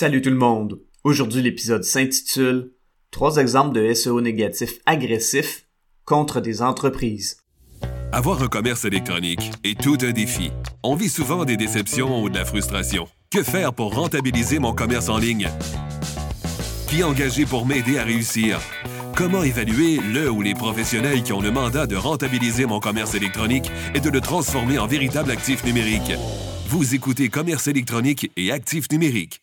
Salut tout le monde! Aujourd'hui l'épisode s'intitule Trois exemples de SEO négatifs agressifs contre des entreprises. Avoir un commerce électronique est tout un défi. On vit souvent des déceptions ou de la frustration. Que faire pour rentabiliser mon commerce en ligne? Qui engager pour m'aider à réussir? Comment évaluer le ou les professionnels qui ont le mandat de rentabiliser mon commerce électronique et de le transformer en véritable actif numérique? Vous écoutez Commerce électronique et actif numérique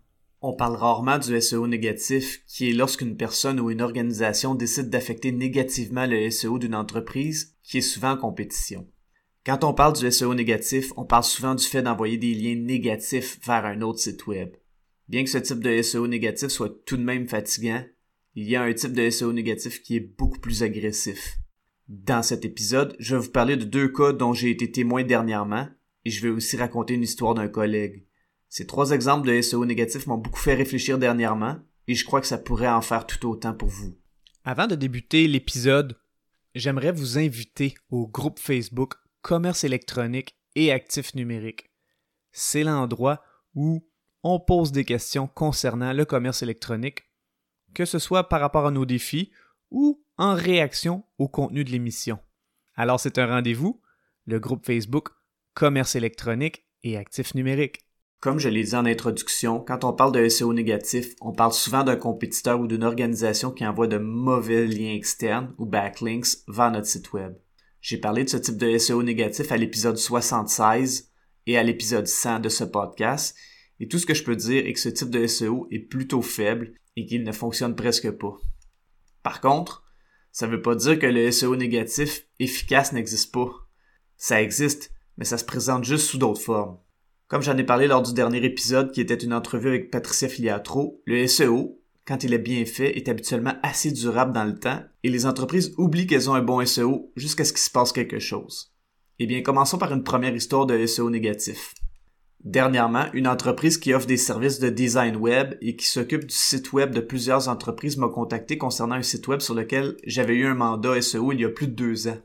On parle rarement du SEO négatif, qui est lorsqu'une personne ou une organisation décide d'affecter négativement le SEO d'une entreprise, qui est souvent en compétition. Quand on parle du SEO négatif, on parle souvent du fait d'envoyer des liens négatifs vers un autre site web. Bien que ce type de SEO négatif soit tout de même fatigant, il y a un type de SEO négatif qui est beaucoup plus agressif. Dans cet épisode, je vais vous parler de deux cas dont j'ai été témoin dernièrement, et je vais aussi raconter une histoire d'un collègue. Ces trois exemples de SEO négatifs m'ont beaucoup fait réfléchir dernièrement et je crois que ça pourrait en faire tout autant pour vous. Avant de débuter l'épisode, j'aimerais vous inviter au groupe Facebook Commerce électronique et actifs numériques. C'est l'endroit où on pose des questions concernant le commerce électronique, que ce soit par rapport à nos défis ou en réaction au contenu de l'émission. Alors c'est un rendez-vous, le groupe Facebook Commerce électronique et actifs numériques. Comme je l'ai dit en introduction, quand on parle de SEO négatif, on parle souvent d'un compétiteur ou d'une organisation qui envoie de mauvais liens externes ou backlinks vers notre site web. J'ai parlé de ce type de SEO négatif à l'épisode 76 et à l'épisode 100 de ce podcast, et tout ce que je peux dire est que ce type de SEO est plutôt faible et qu'il ne fonctionne presque pas. Par contre, ça ne veut pas dire que le SEO négatif efficace n'existe pas. Ça existe, mais ça se présente juste sous d'autres formes. Comme j'en ai parlé lors du dernier épisode qui était une entrevue avec Patricia Filiatro, le SEO, quand il est bien fait, est habituellement assez durable dans le temps et les entreprises oublient qu'elles ont un bon SEO jusqu'à ce qu'il se passe quelque chose. Eh bien, commençons par une première histoire de SEO négatif. Dernièrement, une entreprise qui offre des services de design web et qui s'occupe du site web de plusieurs entreprises m'a contacté concernant un site web sur lequel j'avais eu un mandat SEO il y a plus de deux ans.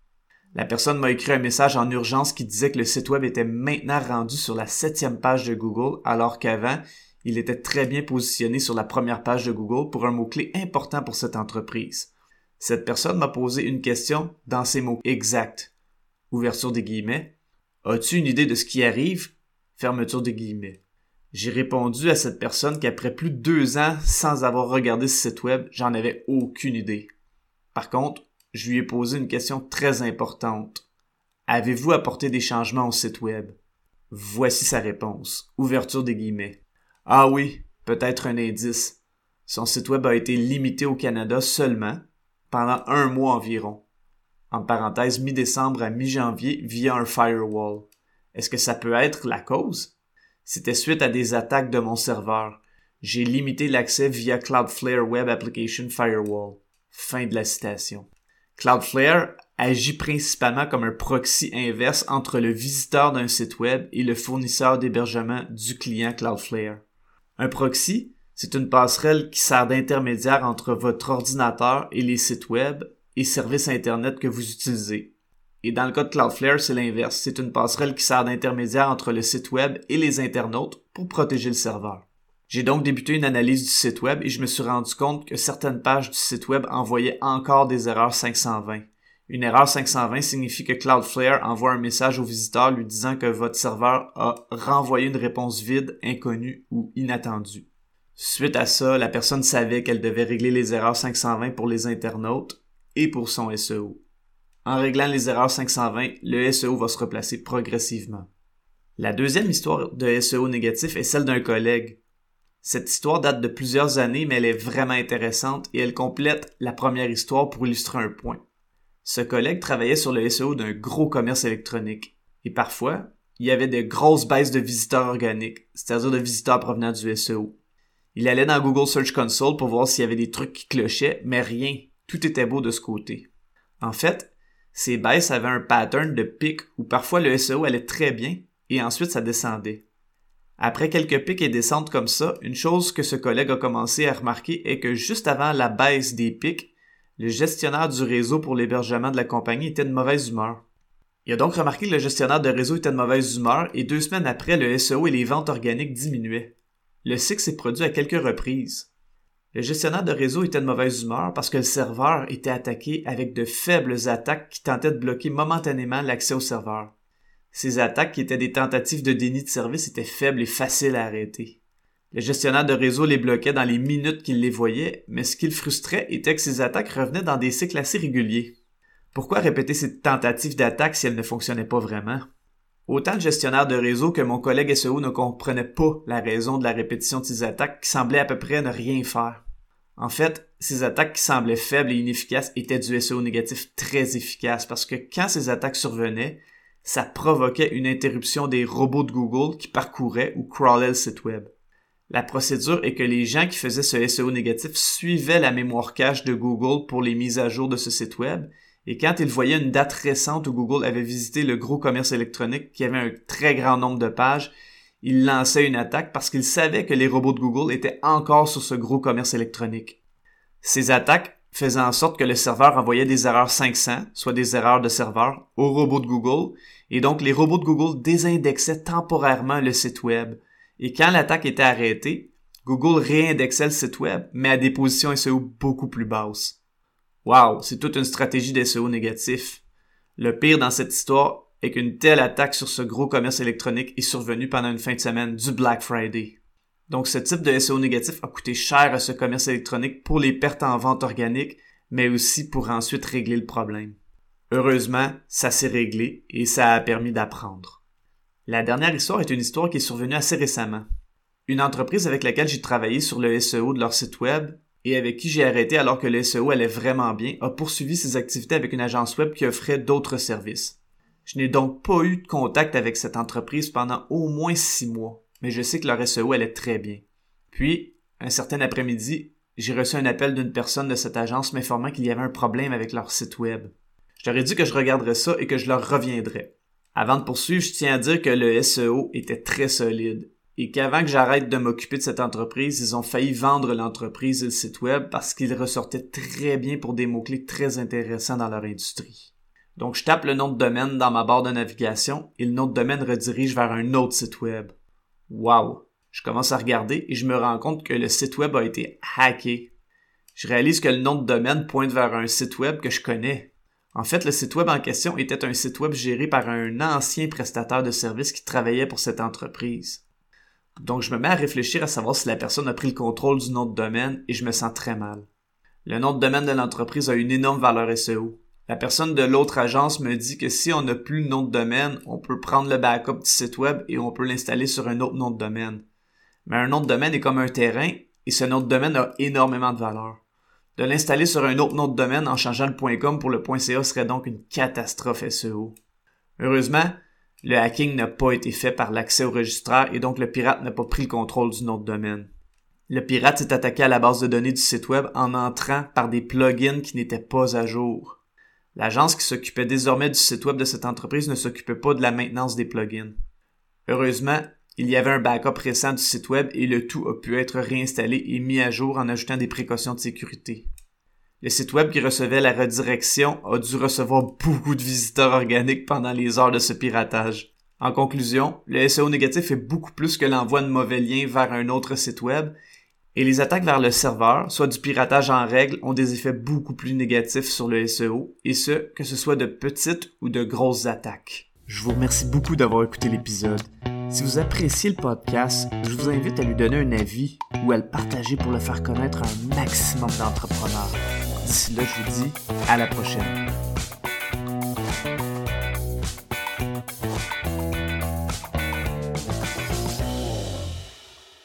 La personne m'a écrit un message en urgence qui disait que le site web était maintenant rendu sur la septième page de Google, alors qu'avant, il était très bien positionné sur la première page de Google pour un mot-clé important pour cette entreprise. Cette personne m'a posé une question dans ces mots exacts. Ouverture des guillemets. As-tu une idée de ce qui arrive? Fermeture des guillemets. J'ai répondu à cette personne qu'après plus de deux ans sans avoir regardé ce site web, j'en avais aucune idée. Par contre, je lui ai posé une question très importante. Avez-vous apporté des changements au site web? Voici sa réponse. Ouverture des guillemets. Ah oui, peut-être un indice. Son site web a été limité au Canada seulement pendant un mois environ. En parenthèse, mi-décembre à mi-janvier via un firewall. Est-ce que ça peut être la cause? C'était suite à des attaques de mon serveur. J'ai limité l'accès via Cloudflare Web Application Firewall. Fin de la citation. Cloudflare agit principalement comme un proxy inverse entre le visiteur d'un site web et le fournisseur d'hébergement du client Cloudflare. Un proxy, c'est une passerelle qui sert d'intermédiaire entre votre ordinateur et les sites web et services Internet que vous utilisez. Et dans le cas de Cloudflare, c'est l'inverse. C'est une passerelle qui sert d'intermédiaire entre le site web et les internautes pour protéger le serveur. J'ai donc débuté une analyse du site web et je me suis rendu compte que certaines pages du site web envoyaient encore des erreurs 520. Une erreur 520 signifie que Cloudflare envoie un message au visiteur lui disant que votre serveur a renvoyé une réponse vide, inconnue ou inattendue. Suite à ça, la personne savait qu'elle devait régler les erreurs 520 pour les internautes et pour son SEO. En réglant les erreurs 520, le SEO va se replacer progressivement. La deuxième histoire de SEO négatif est celle d'un collègue. Cette histoire date de plusieurs années, mais elle est vraiment intéressante et elle complète la première histoire pour illustrer un point. Ce collègue travaillait sur le SEO d'un gros commerce électronique. Et parfois, il y avait de grosses baisses de visiteurs organiques, c'est-à-dire de visiteurs provenant du SEO. Il allait dans Google Search Console pour voir s'il y avait des trucs qui clochaient, mais rien. tout était beau de ce côté. En fait, ces baisses avaient un pattern de pic où parfois le SEO allait très bien et ensuite ça descendait. Après quelques pics et descentes comme ça, une chose que ce collègue a commencé à remarquer est que juste avant la baisse des pics, le gestionnaire du réseau pour l'hébergement de la compagnie était de mauvaise humeur. Il a donc remarqué que le gestionnaire de réseau était de mauvaise humeur et deux semaines après, le SEO et les ventes organiques diminuaient. Le cycle s'est produit à quelques reprises. Le gestionnaire de réseau était de mauvaise humeur parce que le serveur était attaqué avec de faibles attaques qui tentaient de bloquer momentanément l'accès au serveur. Ces attaques, qui étaient des tentatives de déni de service, étaient faibles et faciles à arrêter. Le gestionnaire de réseau les bloquait dans les minutes qu'il les voyait, mais ce qui le frustrait était que ces attaques revenaient dans des cycles assez réguliers. Pourquoi répéter ces tentatives d'attaque si elles ne fonctionnaient pas vraiment? Autant le gestionnaire de réseau que mon collègue SEO ne comprenait pas la raison de la répétition de ces attaques qui semblaient à peu près ne rien faire. En fait, ces attaques qui semblaient faibles et inefficaces étaient du SEO négatif très efficace parce que quand ces attaques survenaient, ça provoquait une interruption des robots de Google qui parcouraient ou crawlaient le site web. La procédure est que les gens qui faisaient ce SEO négatif suivaient la mémoire cache de Google pour les mises à jour de ce site web, et quand ils voyaient une date récente où Google avait visité le gros commerce électronique qui avait un très grand nombre de pages, il lançait une attaque parce qu'il savait que les robots de Google étaient encore sur ce gros commerce électronique. Ces attaques faisaient en sorte que le serveur envoyait des erreurs 500, soit des erreurs de serveur, aux robots de Google, et donc les robots de Google désindexaient temporairement le site web. Et quand l'attaque était arrêtée, Google réindexait le site web, mais à des positions SEO beaucoup plus basses. Wow, c'est toute une stratégie d'SEO négatif. Le pire dans cette histoire et qu'une telle attaque sur ce gros commerce électronique est survenue pendant une fin de semaine du Black Friday. Donc ce type de SEO négatif a coûté cher à ce commerce électronique pour les pertes en vente organique, mais aussi pour ensuite régler le problème. Heureusement, ça s'est réglé et ça a permis d'apprendre. La dernière histoire est une histoire qui est survenue assez récemment. Une entreprise avec laquelle j'ai travaillé sur le SEO de leur site web et avec qui j'ai arrêté alors que le SEO allait vraiment bien a poursuivi ses activités avec une agence web qui offrait d'autres services. Je n'ai donc pas eu de contact avec cette entreprise pendant au moins six mois, mais je sais que leur SEO allait très bien. Puis, un certain après-midi, j'ai reçu un appel d'une personne de cette agence m'informant qu'il y avait un problème avec leur site web. Je leur ai dit que je regarderais ça et que je leur reviendrais. Avant de poursuivre, je tiens à dire que le SEO était très solide et qu'avant que j'arrête de m'occuper de cette entreprise, ils ont failli vendre l'entreprise et le site web parce qu'ils ressortaient très bien pour des mots-clés très intéressants dans leur industrie. Donc, je tape le nom de domaine dans ma barre de navigation et le nom de domaine redirige vers un autre site web. Wow! Je commence à regarder et je me rends compte que le site web a été hacké. Je réalise que le nom de domaine pointe vers un site web que je connais. En fait, le site web en question était un site web géré par un ancien prestataire de services qui travaillait pour cette entreprise. Donc, je me mets à réfléchir à savoir si la personne a pris le contrôle du nom de domaine et je me sens très mal. Le nom de domaine de l'entreprise a une énorme valeur SEO. La personne de l'autre agence me dit que si on n'a plus le nom de domaine, on peut prendre le backup du site web et on peut l'installer sur un autre nom de domaine. Mais un nom de domaine est comme un terrain et ce nom de domaine a énormément de valeur. De l'installer sur un autre nom de domaine en changeant le .com pour le .ca serait donc une catastrophe SEO. Heureusement, le hacking n'a pas été fait par l'accès au registraire et donc le pirate n'a pas pris le contrôle du nom domaine. Le pirate s'est attaqué à la base de données du site web en entrant par des plugins qui n'étaient pas à jour. L'agence qui s'occupait désormais du site web de cette entreprise ne s'occupait pas de la maintenance des plugins. Heureusement, il y avait un backup récent du site web et le tout a pu être réinstallé et mis à jour en ajoutant des précautions de sécurité. Le site web qui recevait la redirection a dû recevoir beaucoup de visiteurs organiques pendant les heures de ce piratage. En conclusion, le SEO négatif est beaucoup plus que l'envoi de mauvais liens vers un autre site web et les attaques vers le serveur, soit du piratage en règle, ont des effets beaucoup plus négatifs sur le SEO, et ce, que ce soit de petites ou de grosses attaques. Je vous remercie beaucoup d'avoir écouté l'épisode. Si vous appréciez le podcast, je vous invite à lui donner un avis ou à le partager pour le faire connaître à un maximum d'entrepreneurs. D'ici là, je vous dis à la prochaine.